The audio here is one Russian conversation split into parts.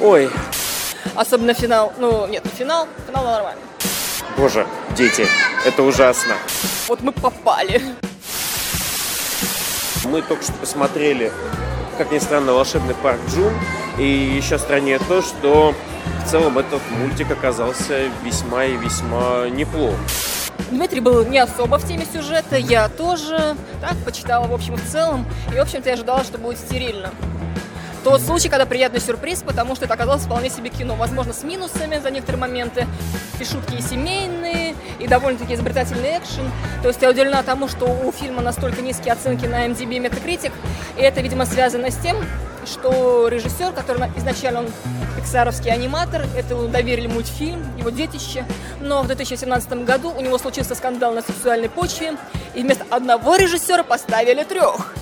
Ой, Особенно финал. Ну, нет, не финал. Финал нормально. боже, дети, это ужасно. Вот мы попали. Мы только что посмотрели, как ни странно, волшебный парк Джун. И еще страннее то, что в целом этот мультик оказался весьма и весьма неплох. Дмитрий был не особо в теме сюжета, я тоже. Так, почитала в общем и в целом. И, в общем-то, я ожидала, что будет стерильно. Тот случай, когда приятный сюрприз, потому что это оказалось вполне себе кино. Возможно, с минусами за некоторые моменты. И шутки и семейные, и довольно-таки изобретательный экшен. То есть я удивлена тому, что у фильма настолько низкие оценки на MDB и Metacritic. И это, видимо, связано с тем, что режиссер, который на- изначально он пиксаровский аниматор, это ему доверили мультфильм, его детище, но в 2017 году у него случился скандал на сексуальной почве, и вместо одного режиссера поставили трех.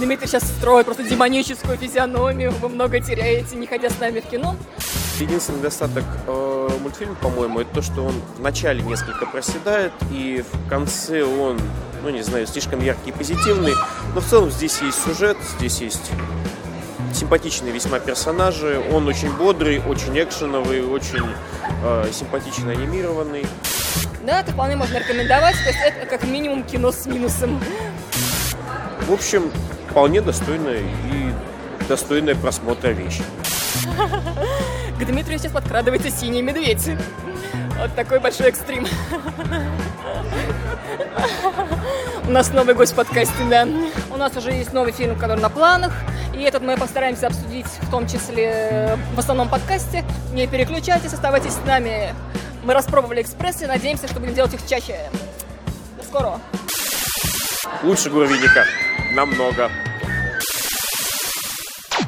Дмитрий сейчас строит просто демоническую физиономию, вы много теряете, не ходя с нами в кино. Единственный недостаток э, мультфильма, по-моему, это то, что он в начале несколько проседает, и в конце он, ну не знаю, слишком яркий и позитивный. Но в целом здесь есть сюжет, здесь есть симпатичные весьма персонажи. Он очень бодрый, очень экшеновый, очень э, симпатично анимированный. Да, это вполне можно рекомендовать, то есть это как минимум кино с минусом. В общем, вполне достойная и достойная просмотра вещь. К Дмитрию сейчас подкрадывается синий медведь. Вот такой большой экстрим. У нас новый гость в подкасте, да. У нас уже есть новый фильм, который на планах. И этот мы постараемся обсудить в том числе в основном подкасте. Не переключайтесь, оставайтесь с нами. Мы распробовали экспрессы, надеемся, что будем делать их чаще. До скорого. Лучше Гурвиника. Намного.